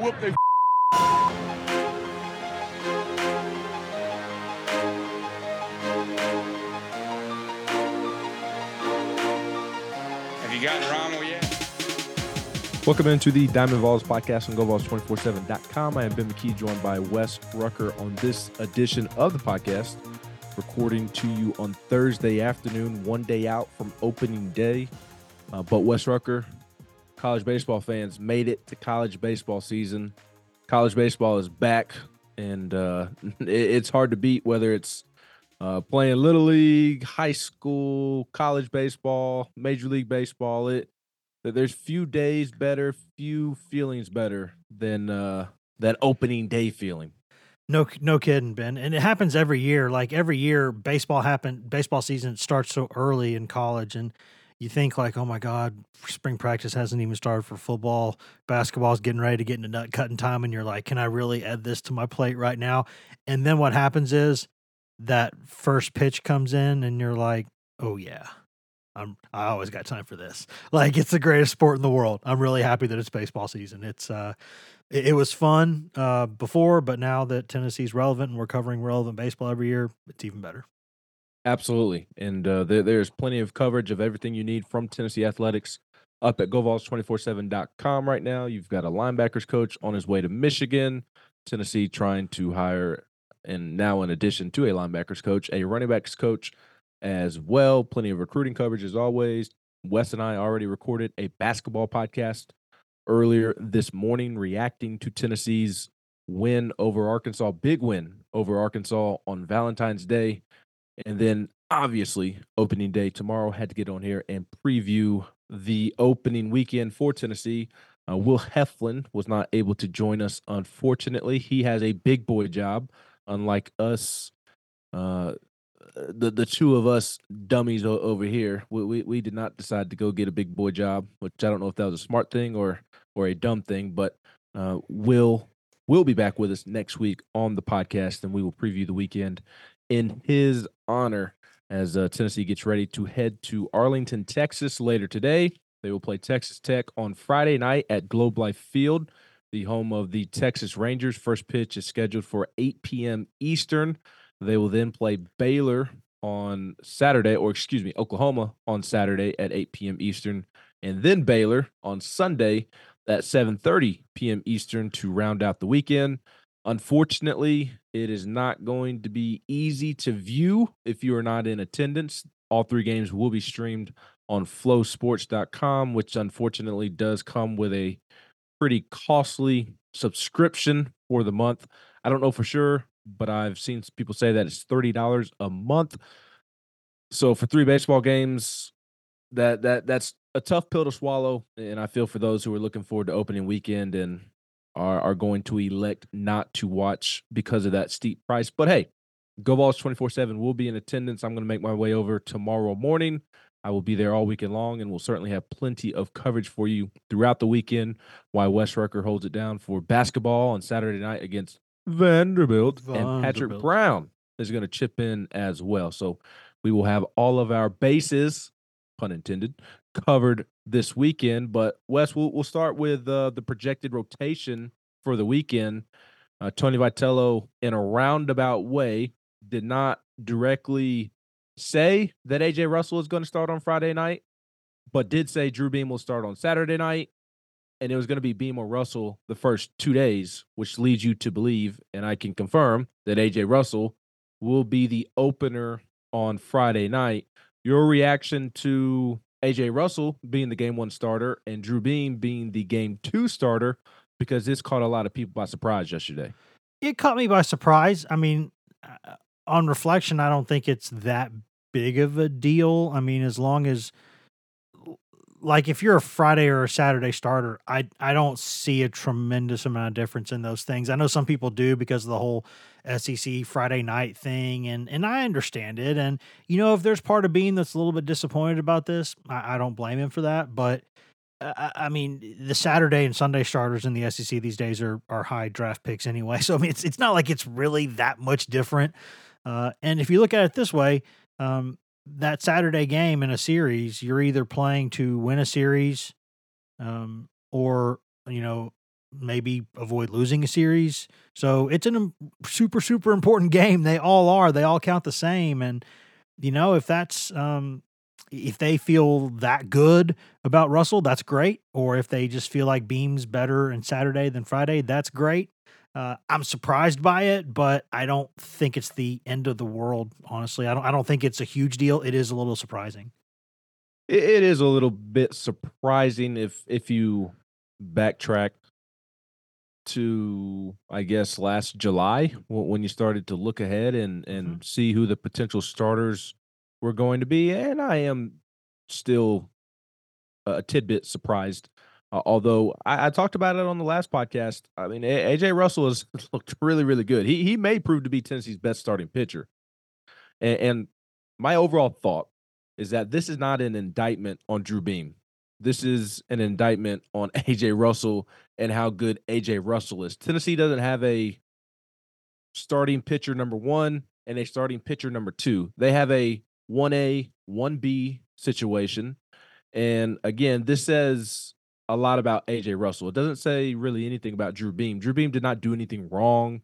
Whoop Have you gotten Rommel yet? Welcome into the Diamond Vols podcast on GoVols247.com. I am Ben McKee, joined by Wes Rucker on this edition of the podcast, recording to you on Thursday afternoon, one day out from opening day. Uh, but Wes Rucker, college baseball fans, made it to college baseball season. College baseball is back, and uh, it's hard to beat whether it's uh, playing little league, high school, college baseball, major league baseball. It there's few days better, few feelings better than uh that opening day feeling. No, no kidding, Ben. And it happens every year. Like every year, baseball happen. Baseball season starts so early in college, and you think like, oh my god, spring practice hasn't even started for football. Basketball's getting ready to get into nut cutting time, and you're like, can I really add this to my plate right now? And then what happens is that first pitch comes in, and you're like, oh yeah. I'm, I always got time for this. Like it's the greatest sport in the world. I'm really happy that it's baseball season. It's uh, it, it was fun uh, before, but now that Tennessee's relevant and we're covering relevant baseball every year, it's even better. Absolutely. And uh, there, there's plenty of coverage of everything you need from Tennessee Athletics up at GoVols247.com right now. You've got a linebackers coach on his way to Michigan, Tennessee trying to hire, and now in addition to a linebackers coach, a running backs coach as well. Plenty of recruiting coverage as always. Wes and I already recorded a basketball podcast earlier this morning reacting to Tennessee's win over Arkansas, big win over Arkansas on Valentine's Day. And then obviously opening day tomorrow had to get on here and preview the opening weekend for Tennessee. Uh, Will Heflin was not able to join us, unfortunately. He has a big boy job, unlike us. Uh, the the two of us dummies over here, we, we we did not decide to go get a big boy job, which I don't know if that was a smart thing or or a dumb thing. But uh, Will will be back with us next week on the podcast, and we will preview the weekend in his honor as uh, Tennessee gets ready to head to Arlington, Texas later today. They will play Texas Tech on Friday night at Globe Life Field, the home of the Texas Rangers. First pitch is scheduled for 8 p.m. Eastern. They will then play Baylor on Saturday, or excuse me, Oklahoma on Saturday at 8 p.m. Eastern, and then Baylor on Sunday at 7:30 p.m. Eastern to round out the weekend. Unfortunately, it is not going to be easy to view if you are not in attendance. All three games will be streamed on flosports.com, which unfortunately does come with a pretty costly subscription for the month. I don't know for sure, but I've seen people say that it's $30 a month. So for three baseball games, that that that's a tough pill to swallow. And I feel for those who are looking forward to opening weekend and are are going to elect not to watch because of that steep price. But hey, Go Vols 24 7 will be in attendance. I'm going to make my way over tomorrow morning. I will be there all weekend long, and we'll certainly have plenty of coverage for you throughout the weekend while Wes Rucker holds it down for basketball on Saturday night against Vanderbilt, and Patrick Brown is going to chip in as well. So we will have all of our bases, pun intended, covered this weekend. But Wes, we'll, we'll start with uh, the projected rotation for the weekend. Uh, Tony Vitello, in a roundabout way, did not directly say that AJ Russell is going to start on Friday night, but did say Drew Beam will start on Saturday night. And it was going to be Beam or Russell the first two days, which leads you to believe, and I can confirm that AJ Russell will be the opener on Friday night. Your reaction to AJ Russell being the game one starter and Drew Beam being the game two starter, because this caught a lot of people by surprise yesterday. It caught me by surprise. I mean, uh, on reflection, I don't think it's that big of a deal. I mean, as long as like if you're a Friday or a Saturday starter, I I don't see a tremendous amount of difference in those things. I know some people do because of the whole SEC Friday night thing, and and I understand it. And you know, if there's part of being that's a little bit disappointed about this, I, I don't blame him for that. But uh, I I mean, the Saturday and Sunday starters in the SEC these days are are high draft picks anyway. So I mean, it's it's not like it's really that much different. Uh, and if you look at it this way, um, that Saturday game in a series, you're either playing to win a series, um, or you know maybe avoid losing a series. So it's a super super important game. They all are. They all count the same. And you know if that's um, if they feel that good about Russell, that's great. Or if they just feel like Beam's better in Saturday than Friday, that's great. Uh, I'm surprised by it, but I don't think it's the end of the world. Honestly, I don't. I don't think it's a huge deal. It is a little surprising. It is a little bit surprising if if you backtrack to I guess last July when you started to look ahead and and see who the potential starters were going to be, and I am still a tidbit surprised. Uh, although I, I talked about it on the last podcast, I mean A- AJ Russell has looked really really good. He he may prove to be Tennessee's best starting pitcher, and, and my overall thought is that this is not an indictment on Drew Beam. This is an indictment on AJ Russell and how good AJ Russell is. Tennessee doesn't have a starting pitcher number one and a starting pitcher number two. They have a 1A, 1B situation. And again, this says a lot about AJ Russell. It doesn't say really anything about Drew Beam. Drew Beam did not do anything wrong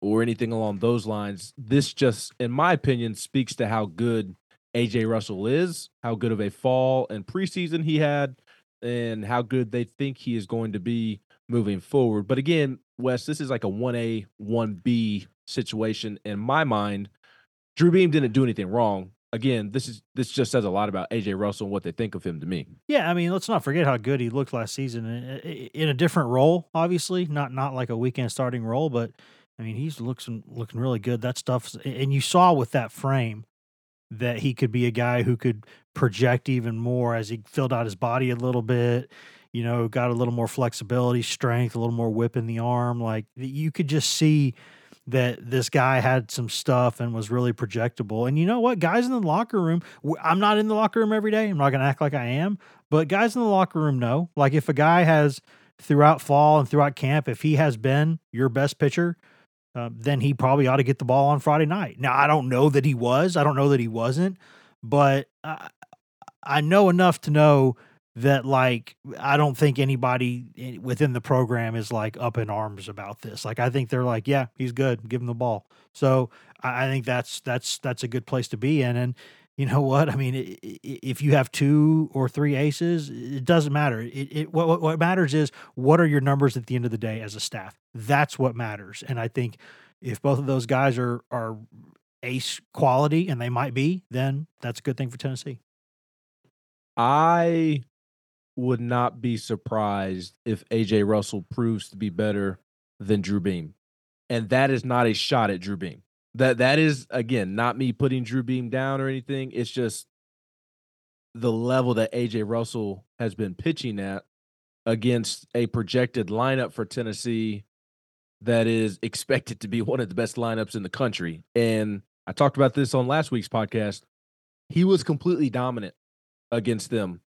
or anything along those lines. This just, in my opinion, speaks to how good AJ Russell is, how good of a fall and preseason he had, and how good they think he is going to be moving forward. But again, Wes, this is like a 1A, 1B situation in my mind. Drew Beam didn't do anything wrong. Again, this is this just says a lot about AJ Russell and what they think of him to me. Yeah, I mean, let's not forget how good he looked last season uh, in, in a different role. Obviously, not not like a weekend starting role, but I mean, he's looking looking really good. That stuff, and you saw with that frame that he could be a guy who could project even more as he filled out his body a little bit. You know, got a little more flexibility, strength, a little more whip in the arm. Like you could just see that this guy had some stuff and was really projectable. And you know what? Guys in the locker room, I'm not in the locker room every day. I'm not going to act like I am, but guys in the locker room know. Like if a guy has throughout fall and throughout camp, if he has been your best pitcher, uh, then he probably ought to get the ball on Friday night. Now, I don't know that he was. I don't know that he wasn't, but I, I know enough to know that like I don't think anybody within the program is like up in arms about this. Like I think they're like, yeah, he's good, give him the ball. So I, I think that's that's that's a good place to be in. And you know what? I mean, if you have two or three aces, it doesn't matter. It, it what what matters is what are your numbers at the end of the day as a staff. That's what matters. And I think if both of those guys are are ace quality, and they might be, then that's a good thing for Tennessee. I would not be surprised if AJ Russell proves to be better than Drew Beam. And that is not a shot at Drew Beam. That that is again not me putting Drew Beam down or anything. It's just the level that AJ Russell has been pitching at against a projected lineup for Tennessee that is expected to be one of the best lineups in the country. And I talked about this on last week's podcast. He was completely dominant against them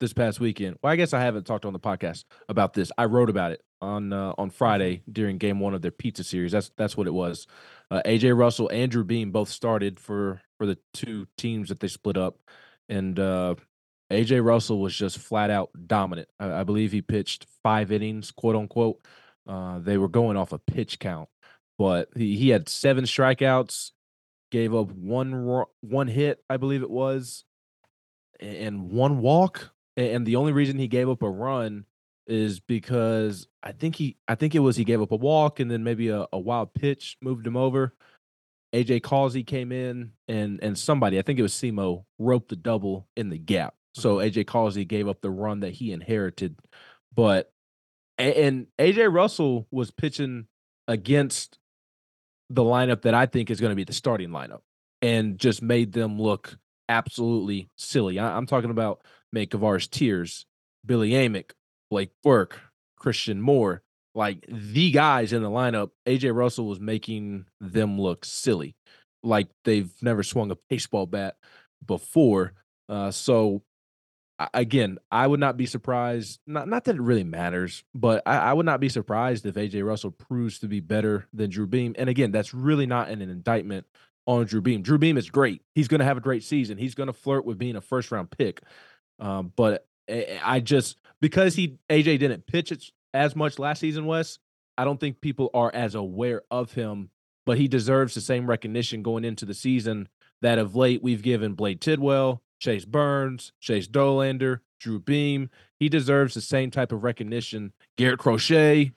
this past weekend. Well, I guess I haven't talked on the podcast about this. I wrote about it on uh, on Friday during Game One of their pizza series. That's that's what it was. Uh, AJ Russell, and Andrew Beam both started for for the two teams that they split up, and uh, AJ Russell was just flat out dominant. I, I believe he pitched five innings, quote unquote. Uh, they were going off a pitch count, but he, he had seven strikeouts, gave up one one hit, I believe it was, and one walk. And the only reason he gave up a run is because I think he I think it was he gave up a walk and then maybe a, a wild pitch moved him over. AJ Causey came in and and somebody, I think it was Simo, roped the double in the gap. So mm-hmm. AJ Causey gave up the run that he inherited. But and AJ Russell was pitching against the lineup that I think is going to be the starting lineup and just made them look absolutely silly. I, am talking about Make Kavares Tears, Billy Amick, Blake Burke, Christian Moore, like the guys in the lineup. AJ Russell was making them look silly, like they've never swung a baseball bat before. Uh, so again, I would not be surprised. Not not that it really matters, but I, I, would not be surprised if AJ Russell proves to be better than Drew Beam. And again, that's really not an indictment on Drew Beam. Drew Beam is great. He's going to have a great season. He's going to flirt with being a first round pick. Um, but I just because he AJ didn't pitch it as much last season, Wes. I don't think people are as aware of him, but he deserves the same recognition going into the season that of late we've given Blade Tidwell, Chase Burns, Chase Dollander, Drew Beam. He deserves the same type of recognition. Garrett Crochet,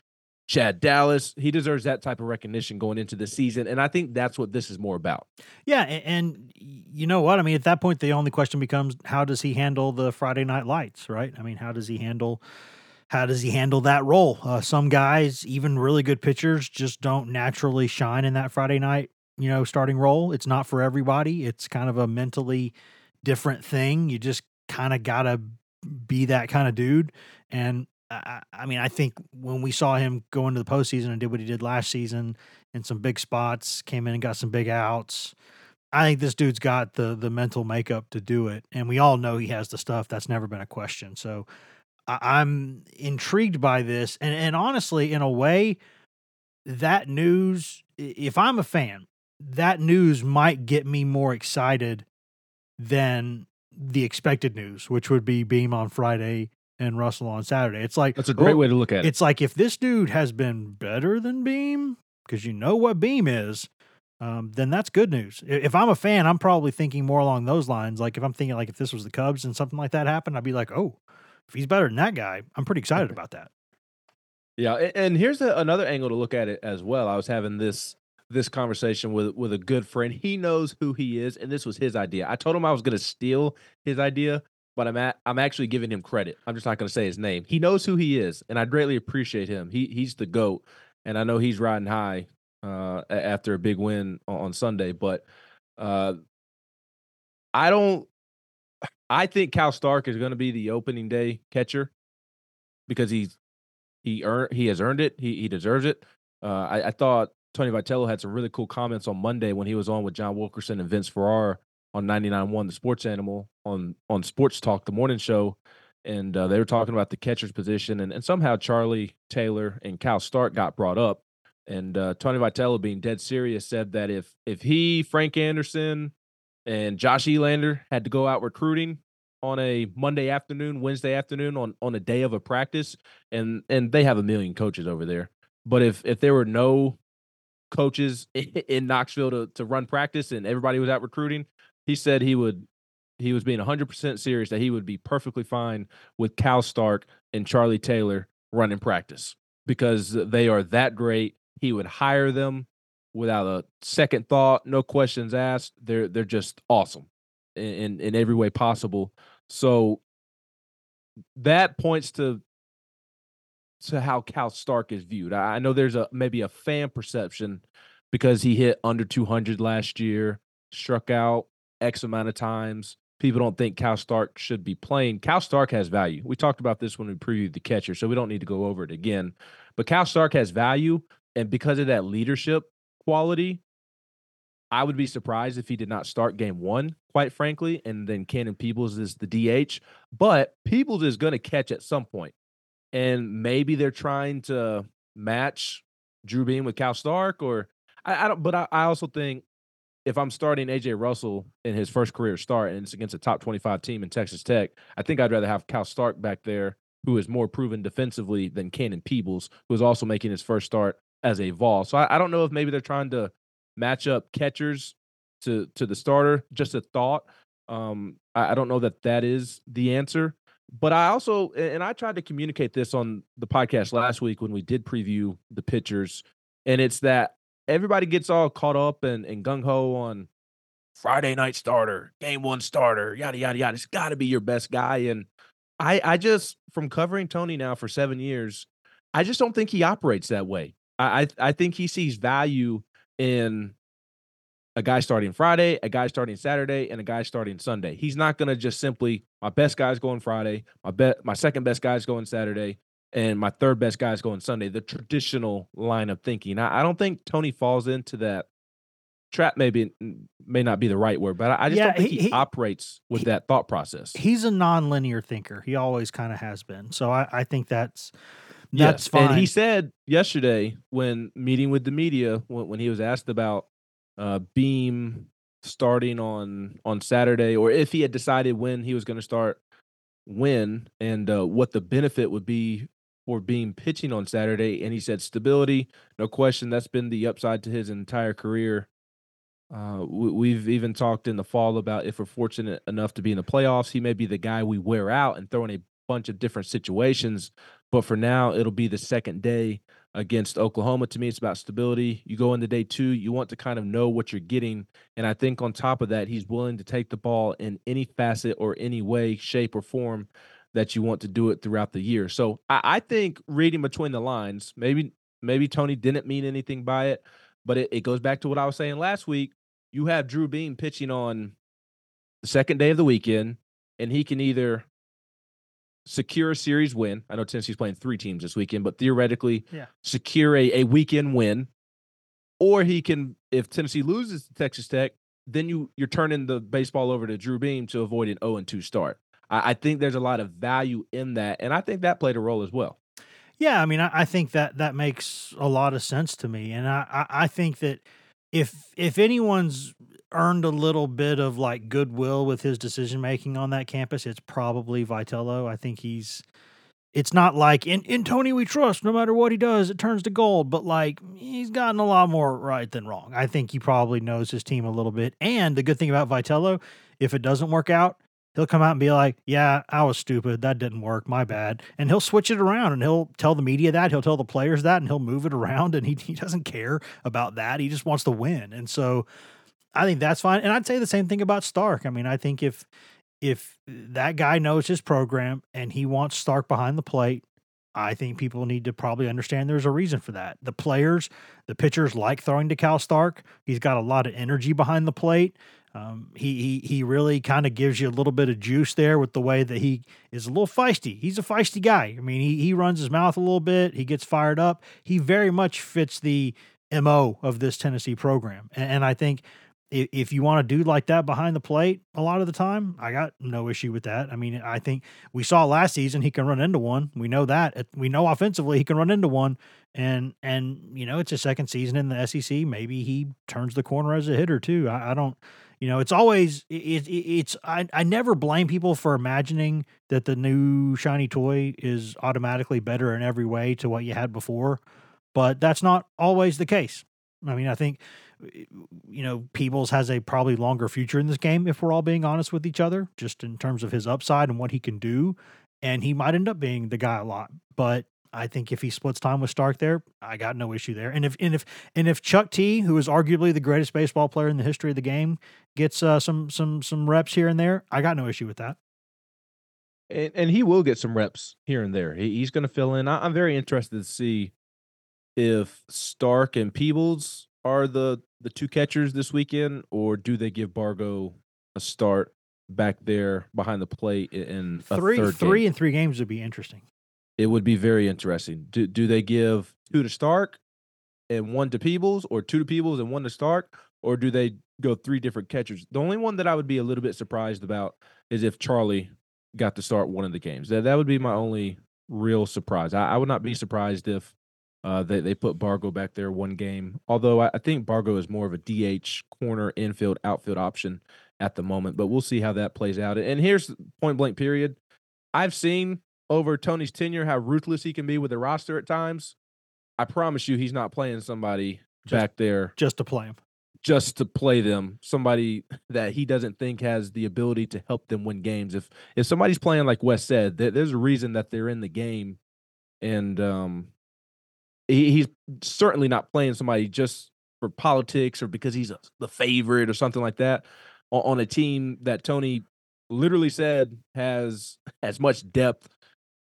Chad Dallas. He deserves that type of recognition going into the season. And I think that's what this is more about. Yeah. And, and, you know what? I mean, at that point, the only question becomes how does he handle the Friday night lights, right? I mean, how does he handle. How does he handle that role? Uh, some guys, even really good pitchers, just don't naturally shine in that Friday night, you know, starting role. It's not for everybody. It's kind of a mentally different thing. You just kind of got to be that kind of dude. And I, I, mean, I think when we saw him go into the postseason and did what he did last season in some big spots, came in and got some big outs. I think this dude's got the the mental makeup to do it, and we all know he has the stuff. That's never been a question. So I, I'm intrigued by this, and and honestly, in a way, that news. If I'm a fan, that news might get me more excited than the expected news, which would be Beam on Friday and Russell on Saturday. It's like that's a great way to look at it. It's like if this dude has been better than Beam, because you know what Beam is, um, then that's good news. If I'm a fan, I'm probably thinking more along those lines. Like if I'm thinking like if this was the Cubs and something like that happened, I'd be like, oh, if he's better than that guy, I'm pretty excited about that. Yeah, and here's a, another angle to look at it as well. I was having this this conversation with with a good friend. He knows who he is, and this was his idea. I told him I was going to steal his idea, but I'm at, I'm actually giving him credit. I'm just not going to say his name. He knows who he is, and I greatly appreciate him. He he's the goat, and I know he's riding high uh, after a big win on Sunday. But uh, I don't. I think Cal Stark is going to be the opening day catcher because he's he earned he has earned it. He he deserves it. Uh, I, I, thought Tony Vitello had some really cool comments on Monday when he was on with John Wilkerson and Vince Ferrara on 99.1 The Sports Animal on on Sports Talk, the morning show. And uh, they were talking about the catcher's position. And, and somehow Charlie Taylor and Cal Stark got brought up. And uh, Tony Vitello, being dead serious, said that if if he, Frank Anderson, and Josh Elander had to go out recruiting on a Monday afternoon, Wednesday afternoon, on on a day of a practice, and and they have a million coaches over there. But if if there were no coaches in Knoxville to, to run practice and everybody was out recruiting, he said he would he was being 100% serious that he would be perfectly fine with Cal Stark and Charlie Taylor running practice because they are that great. He would hire them without a second thought, no questions asked. They're they're just awesome in in every way possible. So that points to to how Cal Stark is viewed. I know there's a maybe a fan perception because he hit under 200 last year, struck out X amount of times. People don't think Cal Stark should be playing. Cal Stark has value. We talked about this when we previewed the catcher, so we don't need to go over it again. But Cal Stark has value, and because of that leadership quality, I would be surprised if he did not start game one, quite frankly, and then Cannon Peebles is the DH. But Peebles is going to catch at some point, and maybe they're trying to match Drew Beam with Cal Stark, or I, I don't. But I, I also think if I'm starting AJ Russell in his first career start and it's against a top 25 team in Texas Tech, I think I'd rather have Cal Stark back there, who is more proven defensively than Cannon Peebles, who is also making his first start as a Vol. So I, I don't know if maybe they're trying to match up catchers to to the starter. Just a thought. Um, I, I don't know that that is the answer. But I also, and I tried to communicate this on the podcast last week when we did preview the pitchers, and it's that everybody gets all caught up and, and gung ho on Friday night starter, game one starter, yada yada yada. It's got to be your best guy. And I, I just from covering Tony now for seven years, I just don't think he operates that way. I, I, I think he sees value in a guy starting Friday, a guy starting Saturday, and a guy starting Sunday. He's not going to just simply my best guy's going Friday, my bet my second best guy's going Saturday, and my third best guy's going Sunday. The traditional line of thinking. I, I don't think Tony falls into that trap. Maybe may not be the right word, but I, just Yeah, don't think he- he, he- operates with that thought process. He's a non-linear thinker. He always kind of has been. So I, I think that's that's Yes, fine. And he said yesterday when meeting with the media when, when he was asked about uh, Beam starting on on Saturday or if he had decided when he was going to start when and uh, what the benefit would be for being pitching on Saturday and he said stability no question that's been the upside to his entire career uh, we, we've even talked in the fall about if we're fortunate enough to be in the playoffs, he may be the guy we wear out and throw in a bunch of different situations. But for now, it'll be the second day against Oklahoma. To me, it's about stability. You go into day two, you want to kind of know what you're getting. And I think on top of that, he's willing to take the ball in any facet or any way, shape, or form that you want to do it throughout the year. So I, I think reading between the lines, maybe maybe Tony didn't mean anything by it, but it, it goes back to what I was saying last week. You have Drew Beam pitching on the second day of the weekend, and he can either secure a series win. I know Tennessee's playing three teams this weekend, but theoretically, Yeah. secure a, a weekend win. Or he can, if Tennessee loses to Texas Tech, then you you're turning the baseball over to Drew Beam to avoid an 0 and 2 start. I, I think there's a lot of value in that, and I think that played a role as well. Yeah, I mean, I, I think that that makes a lot of sense to me, and I, I, I think that if if anyone's earned a little bit of like goodwill with his decision making on that campus, it's probably Vitello. I think he's. It's not like in in Tony we trust. No matter what he does, it turns to gold. But like he's gotten a lot more right than wrong. I think he probably knows his team a little bit. And the good thing about Vitello, if it doesn't work out, he'll come out and be like, "Yeah, I was stupid. That didn't work. My bad." And he'll switch it around and he'll tell the media that, he'll tell the players that, and he'll move it around and he he doesn't care about that. He just wants to win. And so I think that's fine. And I'd say the same thing about Stark. I mean, I think if if that guy knows his program and he wants Stark behind the plate, I think people need to probably understand there's a reason for that. The players, the pitchers like throwing to Cal Stark. He's got a lot of energy behind the plate. Um, he he he really kind of gives you a little bit of juice there with the way that he is a little feisty. He's a feisty guy. I mean, he he runs his mouth a little bit. He gets fired up. He very much fits the mo of this Tennessee program, and, and I think if, if you want to do like that behind the plate a lot of the time, I got no issue with that. I mean, I think we saw last season he can run into one. We know that. We know offensively he can run into one. And and you know, it's a second season in the SEC. Maybe he turns the corner as a hitter too. I, I don't you know, it's always it, it, it's I, I never blame people for imagining that the new shiny toy is automatically better in every way to what you had before, but that's not always the case. I mean, I think you know, Peebles has a probably longer future in this game if we're all being honest with each other, just in terms of his upside and what he can do. And he might end up being the guy a lot. But I think if he splits time with Stark there, I got no issue there. And if and if and if Chuck T, who is arguably the greatest baseball player in the history of the game, gets uh, some some some reps here and there, I got no issue with that. And, and he will get some reps here and there. He, he's going to fill in. I, I'm very interested to see if Stark and Peebles are the the two catchers this weekend, or do they give Bargo a start back there behind the plate in a Three third three game? and three games would be interesting. It would be very interesting. Do do they give two to Stark and one to Peebles, or two to Peebles and one to Stark, or do they go three different catchers? The only one that I would be a little bit surprised about is if Charlie got to start one of the games. That that would be my only real surprise. I, I would not be surprised if uh, they they put Bargo back there one game. Although I, I think Bargo is more of a DH corner infield outfield option at the moment, but we'll see how that plays out. And here's point blank period. I've seen over Tony's tenure how ruthless he can be with the roster at times. I promise you, he's not playing somebody Just- back there just to play him. just to play them. Somebody that he doesn't think has the ability to help them win games. If if somebody's playing like Wes said, there, there's a reason that they're in the game, and um, he, he's certainly not playing somebody just for politics or because he's a, the favorite or something like that on, on a team that Tony literally said has as much depth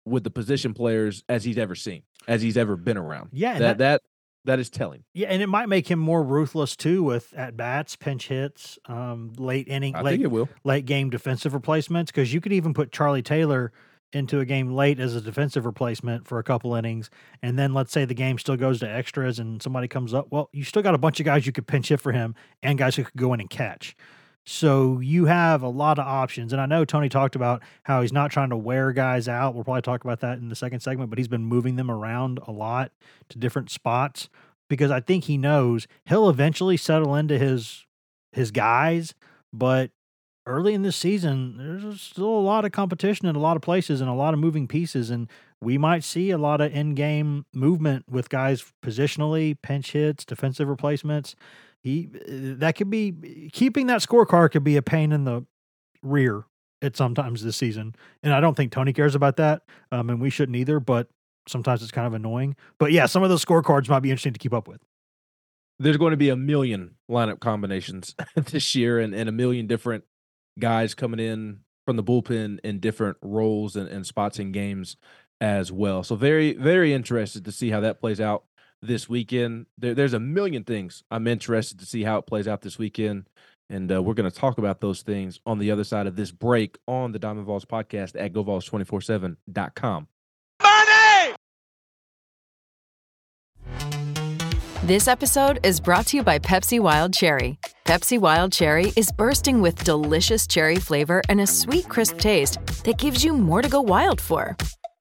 with the position players as he's ever seen, as he's ever been around. Yeah, that that- that that is telling. Yeah, and it might make him more ruthless too with at bats, pinch hits, um, late inning, I late think it will. late game defensive replacements. Because you could even put Charlie Taylor into a game late as a defensive replacement for a couple innings, and then let's say the game still goes to extras and somebody comes up. Well, you still got a bunch of guys you could pinch hit for him and guys who could go in and catch. So you have a lot of options. And I know Tony talked about how he's not trying to wear guys out. We'll probably talk about that in the second segment, but he's been moving them around a lot to different spots because I think he knows he'll eventually settle into his his guys, but early in this season, there's still a lot of competition in a lot of places and a lot of moving pieces and we might see a lot of in-game movement with guys positionally, pinch hits, defensive replacements he that could be keeping that scorecard could be a pain in the rear at sometimes this season and i don't think tony cares about that um, and we shouldn't either but sometimes it's kind of annoying. But yeah some of those scorecards might be interesting to keep up with. There's going to be a million lineup combinations this year and, and a million different guys coming in from the bullpen in different roles and, and spots in games as well. So very, very interested to see how that plays out this weekend. There, there's a million things I'm interested to see how it plays out this weekend. And uh, we're going to talk about those things on the other side of this break on the Diamond Vols podcast at GoVols247.com. This episode is brought to you by Pepsi Wild Cherry. Pepsi Wild Cherry is bursting with delicious cherry flavor and a sweet, crisp taste that gives you more to go wild for.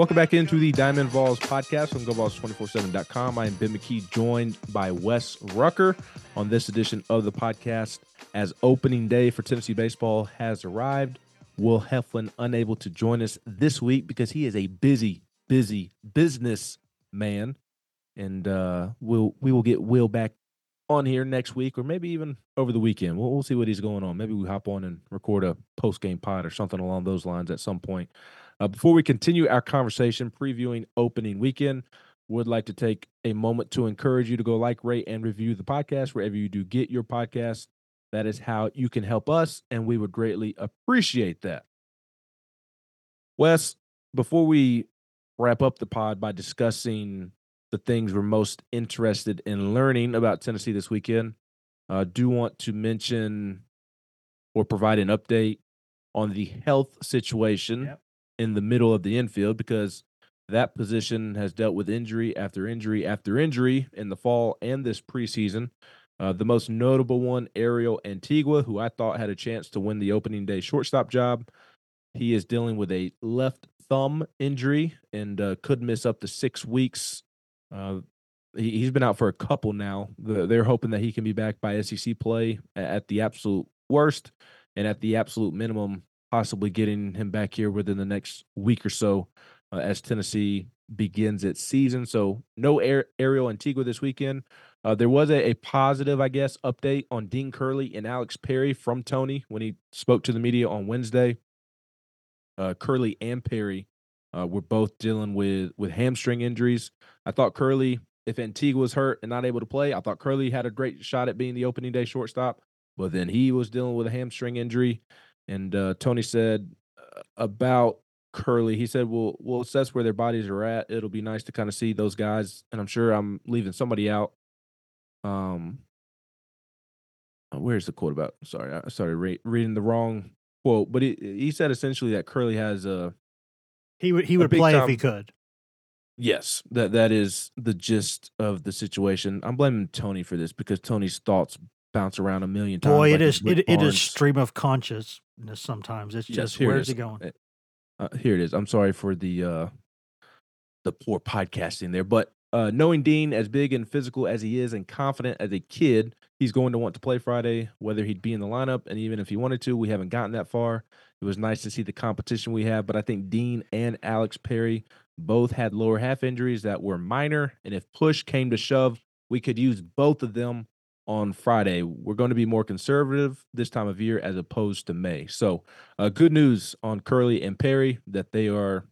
Welcome back into the Diamond Vols podcast from GoVols247.com. I am Ben McKee, joined by Wes Rucker on this edition of the podcast. As opening day for Tennessee baseball has arrived, Will Heflin unable to join us this week because he is a busy, busy business man, and uh, we'll we will get Will back on here next week or maybe even over the weekend. We'll, we'll see what he's going on. Maybe we hop on and record a post game pod or something along those lines at some point. Uh, before we continue our conversation previewing opening weekend, would like to take a moment to encourage you to go like, rate, and review the podcast wherever you do get your podcast. That is how you can help us, and we would greatly appreciate that. Wes, before we wrap up the pod by discussing the things we're most interested in learning about Tennessee this weekend, uh, do want to mention or provide an update on the health situation Yep. In the middle of the infield because that position has dealt with injury after injury after injury in the fall and this preseason. Uh, the most notable one, Ariel Antigua, who I thought had a chance to win the opening day shortstop job. He is dealing with a left thumb injury and uh, could miss up to six weeks. Uh, he, he's been out for a couple now. The, they're hoping that he can be back by SEC play at the absolute worst, and at the absolute minimum, possibly getting him back here within the next week or so uh, as Tennessee begins its season. So no Air, Ariel Antigua this weekend. Uh, there was a, a positive, I guess, update on Dean Curley and Alex Perry from Tony when he spoke to the media on Wednesday. Uh, Curley and Perry uh, were both dealing with with hamstring injuries. I thought Curley, if Antigua was hurt and not able to play, I thought Curley had a great shot at being the opening day shortstop. But then he was dealing with a hamstring injury, and uh, Tony said uh, about Curley, He said, "We'll we'll assess where their bodies are at. It'll be nice to kind of see those guys, and I'm sure I'm leaving somebody out. Um, uh, where's the quote about? Sorry, I started re- reading the wrong quote, but he he said essentially that Curley has a He would he would play if he could. Yes, that that is the gist of the situation. I'm blaming Tony for this because Tony's thoughts bounce around a million times. Boy, like it is it, it is stream of consciousness sometimes. It's just here where's is. it going? Uh, here it is. I'm sorry for the uh the poor podcasting there, but uh knowing Dean as big and physical as he is and confident as a kid, he's going to want to play Friday, whether he'd be in the lineup and even if he wanted to, we haven't gotten that far. It was nice to see the competition we have, but I think Dean and Alex Perry both had lower half injuries that were minor, and if push came to shove, we could use both of them on Friday. We're going to be more conservative this time of year as opposed to May. So, uh, good news on Curley and Perry that they are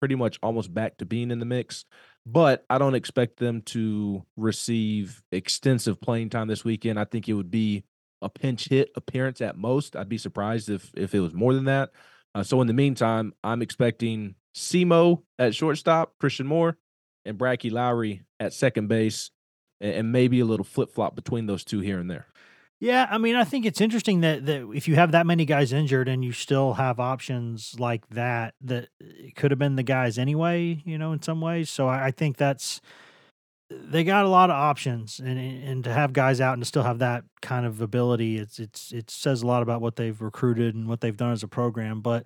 pretty much almost back to being in the mix. But I don't expect them to receive extensive playing time this weekend. I think it would be a pinch hit appearance at most. I'd be surprised if if it was more than that. Uh, so in the meantime, I'm expecting Simo at shortstop, Christian Moore, and Bracky Lowry at second base, and, maybe a little flip flop between those two here and there. Yeah, I mean, I think it's interesting that that if you have that many guys injured and you still have options like that, that could have been the guys anyway, you know, in some ways. So I, I think that's they got a lot of options, and and to have guys out and to still have that kind of ability, it's it's it says a lot about what they've recruited and what they've done as a program. But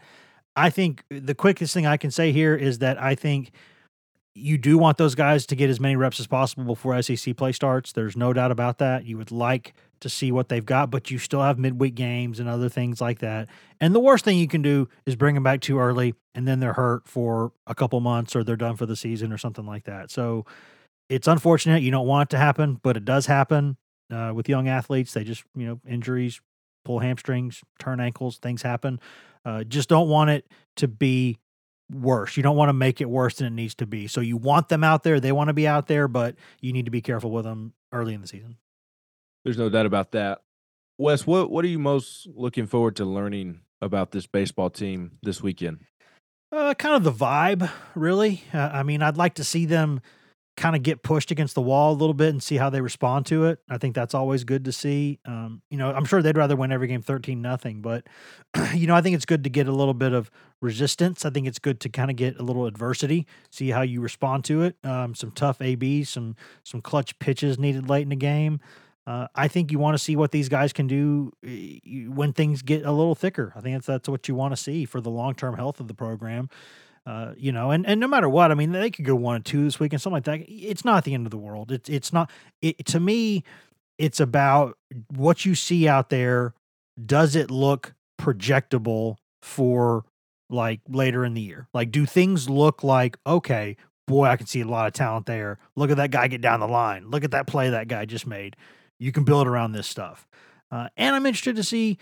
I think the quickest thing I can say here is that I think you do want those guys to get as many reps as possible before SEC play starts. There's no doubt about that. You would like to see what they've got, but you still have midweek games and other things like that. And the worst thing you can do is bring them back too early and then they're hurt for a couple months or they're done for the season or something like that. So it's unfortunate. You don't want it to happen, but it does happen uh, with young athletes. They just, you know, injuries, pull hamstrings, turn ankles, things happen. Uh, just don't want it to be worse. You don't want to make it worse than it needs to be. So you want them out there. They want to be out there, but you need to be careful with them early in the season. There's no doubt about that. Wes, what what are you most looking forward to learning about this baseball team this weekend? Uh, kind of the vibe, really. Uh, I mean, I'd like to see them kind of get pushed against the wall a little bit and see how they respond to it. I think that's always good to see. Um, you know, I'm sure they'd rather win every game 13 nothing, but you know, I think it's good to get a little bit of resistance. I think it's good to kind of get a little adversity, see how you respond to it. Um, some tough ABs, some some clutch pitches needed late in the game. Uh, I think you want to see what these guys can do when things get a little thicker. I think that's that's what you want to see for the long term health of the program. Uh, you know, and, and no matter what, I mean, they could go one and two this week and something like that. It's not the end of the world. It's it's not. It, to me, it's about what you see out there. Does it look projectable for like later in the year? Like, do things look like okay? Boy, I can see a lot of talent there. Look at that guy get down the line. Look at that play that guy just made. You can build around this stuff. Uh, and I'm interested to see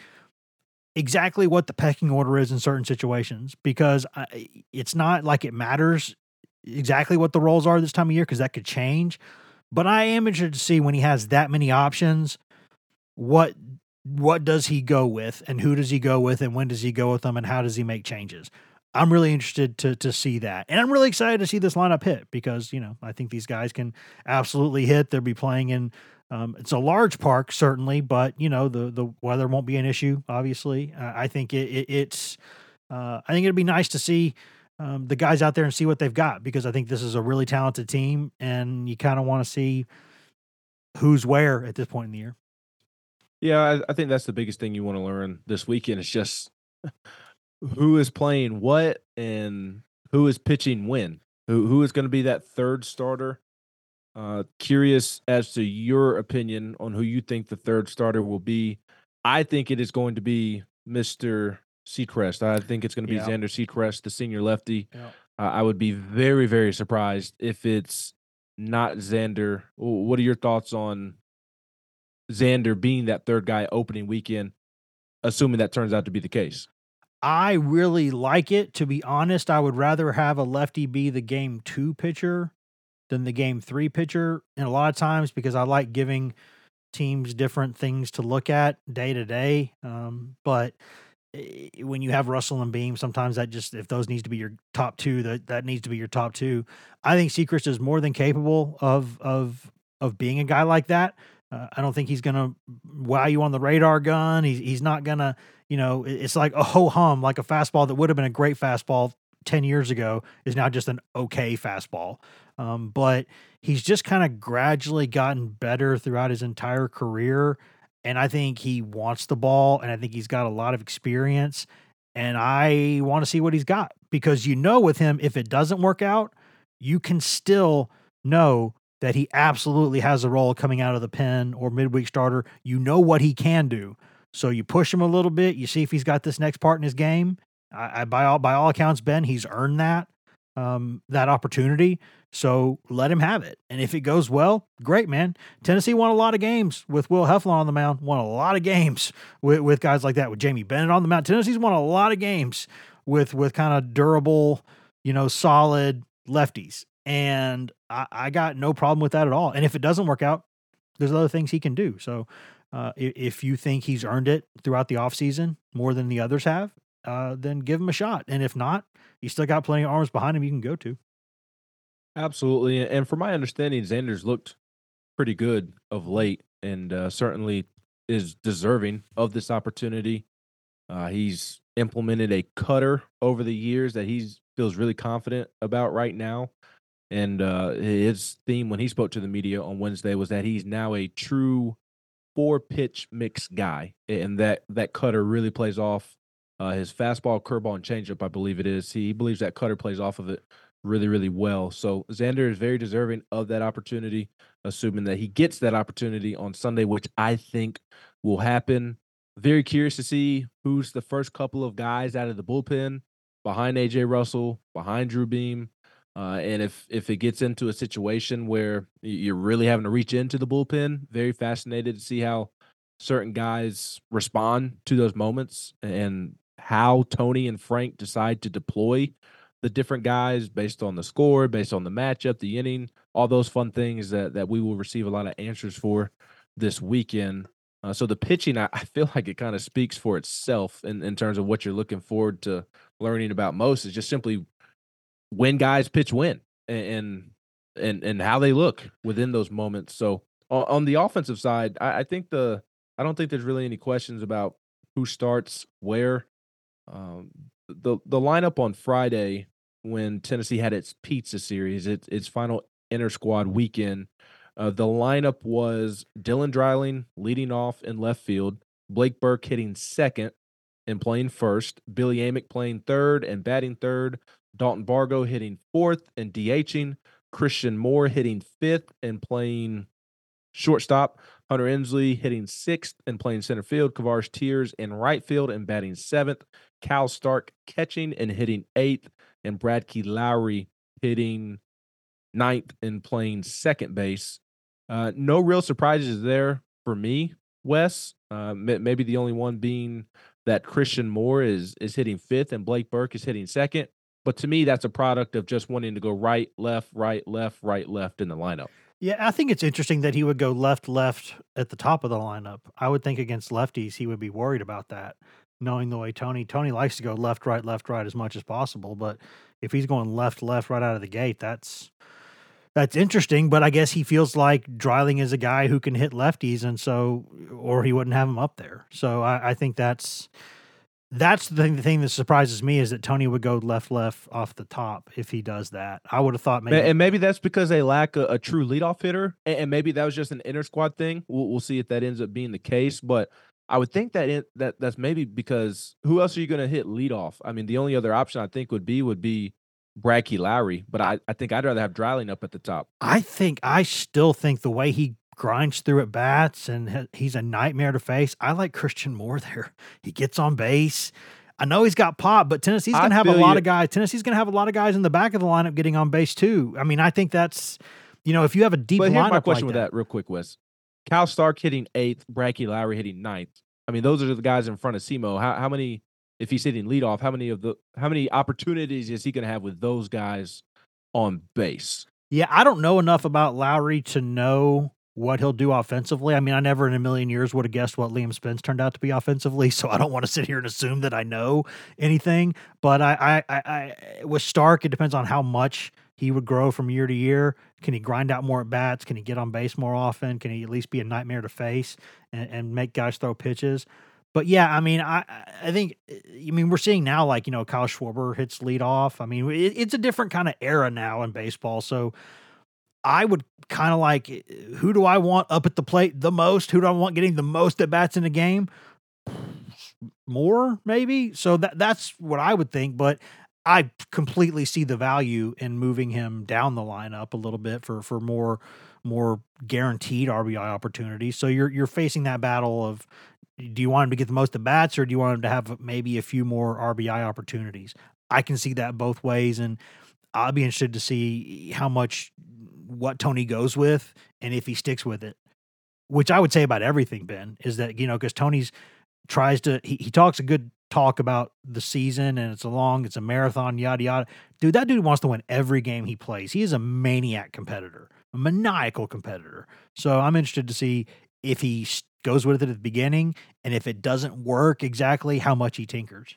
exactly what the pecking order is in certain situations because I, it's not like it matters exactly what the roles are this time of year because that could change. But I am interested to see when he has that many options, what what does he go with and who does he go with and when does he go with them and how does he make changes? I'm really interested to to see that, and I'm really excited to see this lineup hit because you know I think these guys can absolutely hit. They'll be playing in. Um, it's a large park, certainly, but you know the the weather won't be an issue. Obviously, uh, I think it, it, it's. Uh, I think it'd be nice to see um, the guys out there and see what they've got because I think this is a really talented team, and you kind of want to see who's where at this point in the year. Yeah, I, I think that's the biggest thing you want to learn this weekend. Is just who is playing what and who is pitching when. Who who is going to be that third starter? Uh, curious as to your opinion on who you think the third starter will be. I think it is going to be Mister Sechrest. I think it's going to be yeah. Zander Sechrest, the senior lefty. Yeah. Uh, I would be very very surprised if it's not Zander. What are your thoughts on Zander being that third guy opening weekend, assuming that turns out to be the case? I really like it. To be honest, I would rather have a lefty be the game two pitcher than the game three pitcher. And a lot of times because I like giving teams different things to look at day to day. Um, but eh, when you have Russell and Beam, sometimes that just if those needs to be your top two, that that needs to be your top two. I think Sechrest is more than capable of of of being a guy like that. Uh, I don't think he's going to wow you on the radar gun. He's he's not going to, you know, it's like a ho hum, like a fastball that would have been a great fastball 10 years ago is now just an okay fastball. Um, but he's just kind of gradually gotten better throughout his entire career. And I think he wants the ball and I think he's got a lot of experience. And I want to see what he's got because you know, with him, if it doesn't work out, you can still know that he absolutely has a role coming out of the pen or midweek starter. You know what he can do. So you push him a little bit. You see if he's got this next part in his game. I, I by all by all accounts, Ben, he's earned that um, that opportunity. So let him have it. And if it goes well, great, man. Tennessee won a lot of games with Will Heflin on the mound. Won a lot of games with, with guys like that. With Jamie Bennett on the mound, Tennessee's won a lot of games with with kind of durable, you know, solid lefties. And I, I, got no problem with that at all. And if it doesn't work out, there's other things he can do. So uh, if you think he's earned it throughout the offseason more than the others have, uh, then give him a shot. And if not, you still got plenty of arms behind him you can go to. Absolutely. And from my understanding, Zander's looked pretty good of late and uh, certainly is deserving of this opportunity. Uh, he's implemented a cutter over the years that he feels really confident about right now. And uh, his theme when he spoke to the media on Wednesday was that he's now a true four pitch mix guy, and that that cutter really plays off uh, his fastball, curveball, and changeup. I believe it is. He believes that cutter plays off of it really, really well. So Zander is very deserving of that opportunity, assuming that he gets that opportunity on Sunday, which I think will happen. Very curious to see who's the first couple of guys out of the bullpen behind AJ Russell, behind Drew Beam. Uh, and if if it gets into a situation where you're really having to reach into the bullpen, very fascinated to see how certain guys respond to those moments and how Tony and Frank decide to deploy the different guys based on the score, based on the matchup, the inning, all those fun things that that we will receive a lot of answers for this weekend. Uh, so the pitching, I, I feel like it kind of speaks for itself in, in terms of what you're looking forward to learning about most is just simply when guys pitch when and and and how they look within those moments. So on, on the offensive side, I, I, think the I don't think there's really any questions about who starts where. Um, the the lineup on Friday when Tennessee had its pizza series, its its final inter squad weekend. Uh, the lineup was Dylan Dreiling leading off in left field, Blake Burke hitting second and playing first, Billy Amick playing third and batting third, Dalton Bargo hitting fourth and DHing. Christian Moore hitting fifth and playing shortstop. Hunter Ensley hitting sixth and playing center field. Kavares Tears in right field and batting seventh. Cal Stark catching and hitting eighth. And Bradke Lowery hitting ninth and playing second base. Uh, no real surprises there for me, Wes. Uh, maybe the only one being that Christian Moore is is hitting fifth and Blake Burke is hitting second. But to me, that's a product of just wanting to go right, left, right, left, right, left in the lineup. Yeah, I think it's interesting that he would go left, left at the top of the lineup. I would think against lefties, he would be worried about that. Knowing the way Tony Tony likes to go left, right, left, right as much as possible. But if he's going left, left, right out of the gate, that's that's interesting. But I guess he feels like Dreiling is a guy who can hit lefties, and so or he wouldn't have him up there. So I, I think that's that's the thing, the thing that surprises me is that Tony would go left left off the top if he does that. I would have thought maybe and maybe that's because they lack a, a true leadoff hitter, and, and, maybe that was just an inner squad thing. We'll, we'll see if that ends up being the case, but I would think that it, that that's maybe because who else are you going to hit lead off? I mean, the only other option I think would be would be Bradke Lowery, but I, I think I'd rather have Dreiling up at the top. I think I still think the way he grinds through at bats and he's a nightmare to face. I like Christian Moore there. He gets on base. I know he's got pop, but Tennessee's going to have a lot you. of guys. Tennessee's going to have a lot of guys in the back of the lineup getting on base too. I mean, I think that's you know if you have a deep but here's my question like with that. that real quick, Wes. Cal Stark hitting eighth, Brad Lowery hitting ninth. I mean, those are the guys in front of Simo. How how many if he's hitting leadoff? How many of the how many opportunities is he going to have with those guys on base? Yeah, I don't know enough about Lowery to know what he'll do offensively. I mean, I never in a million years would have guessed what Liam Spence turned out to be offensively, so I don't want to sit here and assume that I know anything. But I, I, I, I with Stark, it depends on how much he would grow from year to year. Can he grind out more at bats? Can he get on base more often? Can he at least be a nightmare to face and, and make guys throw pitches? But yeah, I mean, I I think I mean we're seeing now like you know Kyle Schwarber hits lead off. I mean, it, it's a different kind of era now in baseball. So I would kind of like who do I want up at the plate the most? Who do I want getting the most at bats in the game? More maybe. So that that's what I would think, but I completely see the value in moving him down the lineup a little bit for for more more guaranteed RBI opportunities. So you're you're facing that battle of do you want him to get the most at bats or do you want him to have maybe a few more RBI opportunities? I can see that both ways and I'll be interested to see how much what Tony goes with and if he sticks with it. Which I would say about everything, Ben, is that, you know, because Tony's tries to, he, he talks a good talk about the season and it's a long, it's a marathon, yada, yada. Dude, that dude wants to win every game he plays. He is a maniac competitor, a maniacal competitor. So I'm interested to see if he goes with it at the beginning and if it doesn't work exactly, how much he tinkers.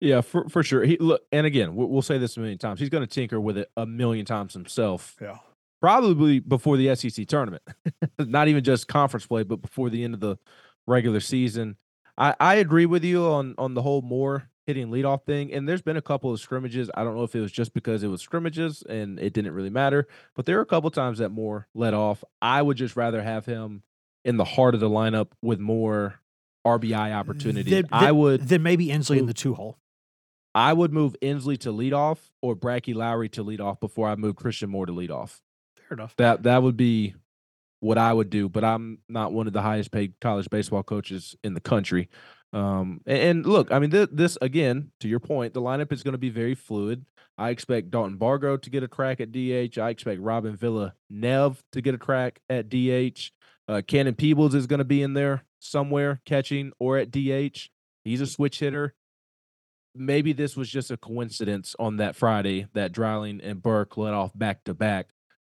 Yeah, for for sure. He look, and again, we'll, we'll say this a million times. He's going to tinker with it a million times himself. Yeah, probably before the SEC tournament, not even just conference play, but before the end of the regular season. I, I agree with you on on the whole Moore hitting leadoff thing. And there's been a couple of scrimmages. I don't know if it was just because it was scrimmages and it didn't really matter, but there are a couple times that Moore let off. I would just rather have him in the heart of the lineup with more RBI opportunities. Then, I would then maybe Ensley in the two hole. I would move Ensley to lead off or Brad Lowery to lead off before I move Christian Moore to lead off. Fair enough. That that would be what I would do, but I'm not one of the highest paid college baseball coaches in the country. Um, and, and look, I mean, th- this again, to your point, the lineup is going to be very fluid. I expect Dalton Bargo to get a crack at DH. I expect Robin Villa Nev to get a crack at DH. Uh, Cannon Peebles is going to be in there somewhere catching or at DH. He's a switch hitter maybe this was just a coincidence on that Friday that Dreiling and Burke let off back to back.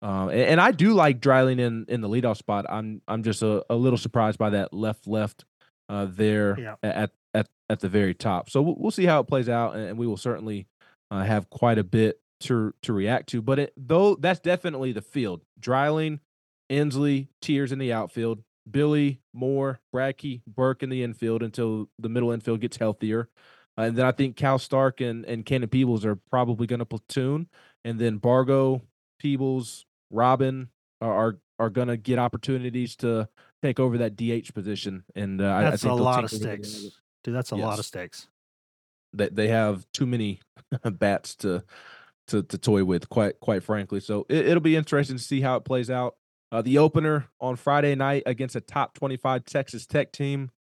Uh, and, and, I do like Dreiling in in the leadoff spot. I'm I'm just a, a little surprised by that left left uh, there yeah. at at at the very top. So we'll, we'll see how it plays out, and, we will certainly uh, have quite a bit to to react to. But it, though that's definitely the field: Dreiling, Ensley, Tears in the outfield, Billy Moore, Bradke, Burke in the infield until the middle infield gets healthier. Uh, and then I think Cal Stark and, and Cannon Peebles are probably going to platoon. And then Bargo, Peebles, Robin are are, going to get opportunities to take over that DH position. And uh, that's I, I think a lot of sticks, dude. That's a yes. lot of sticks. They they have too many bats to to to toy with, quite quite frankly. So it, will be interesting to see how it plays out. Uh, the opener on Friday night against a top twenty five Texas Tech team.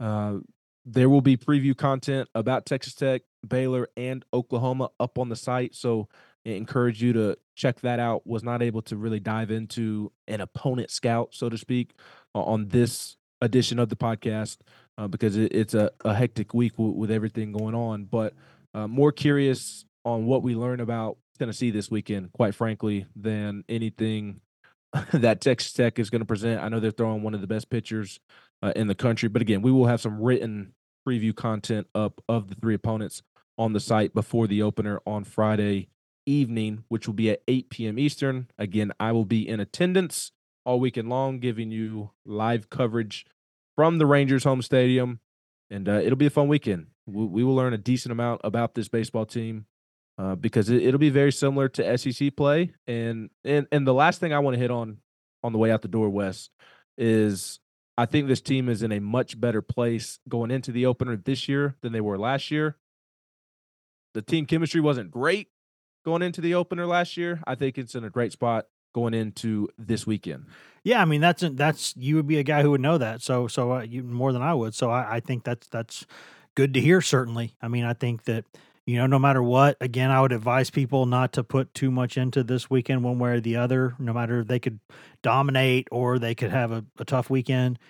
Uh, there will be preview content about Texas Tech, Baylor, and Oklahoma up on the site. So encourage you to check that out. Was not able to really dive into an opponent scout, so to speak, on this edition of the podcast uh, because it, it's a, a, hectic week w- with everything going on. But uh, more curious on what we learn about Tennessee this weekend, quite frankly, than anything that Texas Tech is going to present. I know they're throwing one of the best pitchers uh, in the country, but again, we will have some written preview content up of the three opponents on the site before the opener on Friday evening, which will be at 8 p.m. Eastern. Again, I will be in attendance all weekend long, giving you live coverage from the Rangers home stadium. And uh, it'll be a fun weekend. We, we, will learn a decent amount about this baseball team uh, because it, will be very similar to SEC play. And, and and the last thing I want to hit on on the way out the door, Wes, is I think this team is in a much better place going into the opener this year than they were last year. The team chemistry wasn't great going into the opener last year. I think it's in a great spot going into this weekend. Yeah, I mean that's that's you would be a guy who would know that. So so uh, you more than I would. So I, I think that's that's good to hear. Certainly. I mean I think that you know no matter what. Again, I would advise people not to put too much into this weekend one way or the other. No matter if they could dominate or they could have a, a tough weekend.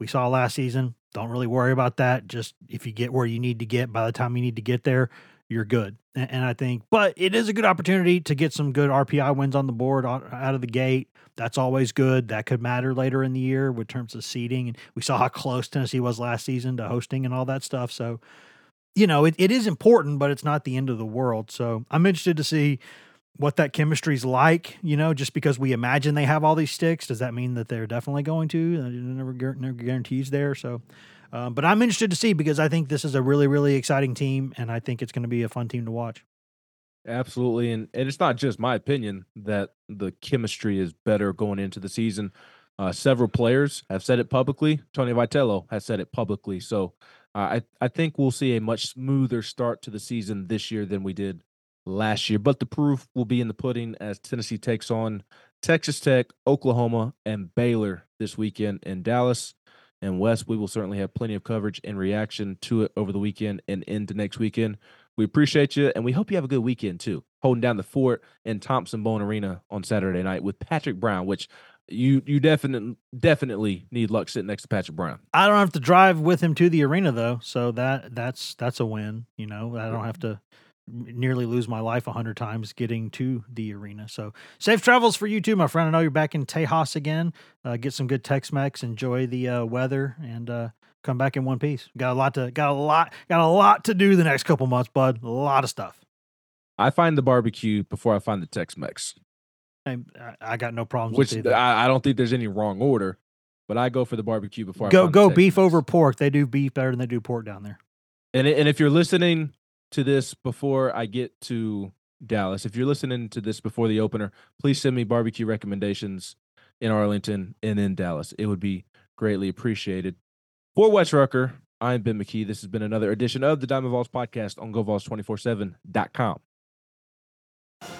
We saw last season. Don't really worry about that. Just if you get where you need to get by the time you need to get there, you're good. And, I think, but it is a good opportunity to get some good RPI wins on the board out of the gate. That's always good. That could matter later in the year with terms of seeding. And we saw how close Tennessee was last season to hosting and all that stuff. So, you know, it, it is important, but it's not the end of the world. So I'm interested to see what that chemistry's like, you know, just because we imagine they have all these sticks, does that mean that they're definitely going to? Never, never guarantees there. So um, but I'm interested to see because I think this is a really, really exciting team, and I think it's going to be a fun team to watch. Absolutely, and and it's not just my opinion that the chemistry is better going into the season. Uh, several players have said it publicly. Tony Vitello has said it publicly. So uh, I I think we'll see a much smoother start to the season this year than we did last year. But the proof will be in the pudding as Tennessee takes on Texas Tech, Oklahoma, and Baylor this weekend in Dallas and Wes, we will certainly have plenty of coverage and reaction to it over the weekend and into next weekend. We appreciate you, and we hope you have a good weekend too. Holding down the fort in Thompson-Boling Arena on Saturday night with Patrick Brown, which you you definitely definitely need luck sitting next to Patrick Brown. I don't have to drive with him to the arena though, so that that's that's a win. You know, I don't have to nearly lose my life a hundred times getting to the arena. So safe travels for you too, my friend. I know you're back in Tejas again. Uh, get some good Tex-Mex, enjoy the uh, weather, and uh, come back in one piece. Got a lot to got a lot got a lot to do the next couple months, bud. A lot of stuff. I find the barbecue before I find the Tex-Mex. I, I got no problems. Which I, I, don't think there's any wrong order, but I go for the barbecue before. Go go beef over pork. They do beef better than they do pork down there. And and if you're listening to this before I get to Dallas. If you're listening to this before the opener, please send me barbecue recommendations in Arlington and in Dallas. It would be greatly appreciated. For Wes Rucker, I'm Ben McKee. This has been another edition of the Diamond Vols podcast on GoVols247.com.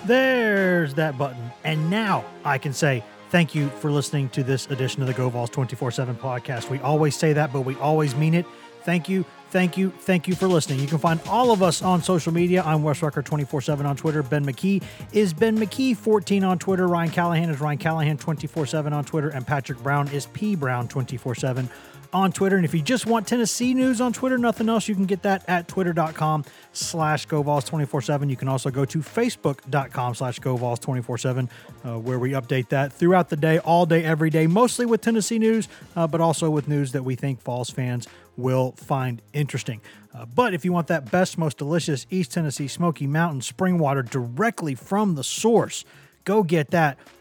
There's that button. And now I can say thank you for listening to this edition of the GoVols 24 7 podcast. We always say that, but we always mean it. Thank you Thank you. Thank you for listening. You can find all of us on social media. I'm Wes Rucker 24 7 on Twitter. Ben McKee is Ben McKee 14 on Twitter. Ryan Callahan is Ryan Callahan 24 7 on Twitter. And Patrick Brown is P Brown 24 7 on Twitter. And if you just want Tennessee news on Twitter, nothing else, you can get that at twitter.com slash GoVols247. You can also go to facebook.com slash GoVols247, uh, where we update that throughout the day, all day, every day, mostly with Tennessee news, uh, but also with news that we think Vols fans will find interesting. Uh, but if you want that best, most delicious East Tennessee Smoky Mountain spring water directly from the source, go get that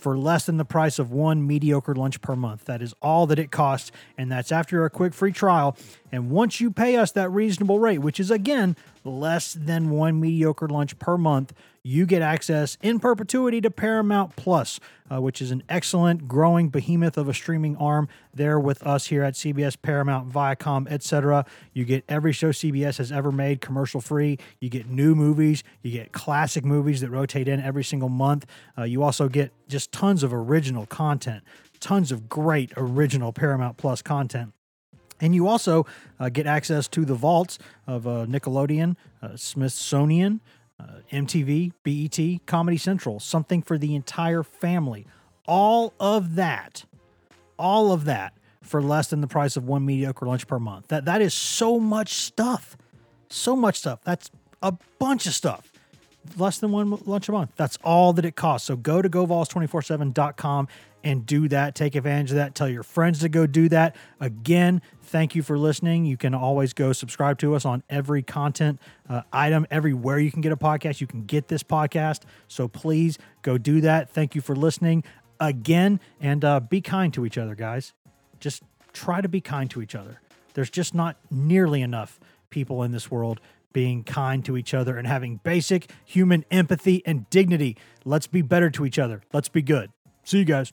for less than the price of one mediocre lunch per month. That is all that it costs, and that's after a quick free trial. And once you pay us that reasonable rate, which is again less than one mediocre lunch per month, you get access in perpetuity to Paramount Plus, uh, which is an excellent growing behemoth of a streaming arm there with us here at CBS, Paramount, Viacom, etc. You get every show CBS has ever made commercial free. You get new movies, you get classic movies that rotate in every single month. Uh, you also get just tons of original content, tons of great original Paramount Plus content. And you also uh, get access to the vaults of uh, Nickelodeon, uh, Smithsonian, uh, MTV, BET, Comedy Central, something for the entire family. All of that, all of that for less than the price of one mediocre lunch per month. That that is so much stuff. So much stuff. That's a bunch of stuff. Less than one lunch a month. That's all that it costs. So go to govols247.com and do that. Take advantage of that. Tell your friends to go do that. Again, thank you for listening. You can always go subscribe to us on every content uh, item, everywhere you can get a podcast. You can get this podcast. So please go do that. Thank you for listening again and uh, be kind to each other, guys. Just try to be kind to each other. There's just not nearly enough people in this world being kind to each other and having basic human empathy and dignity. Let's be better to each other. Let's be good. See you guys.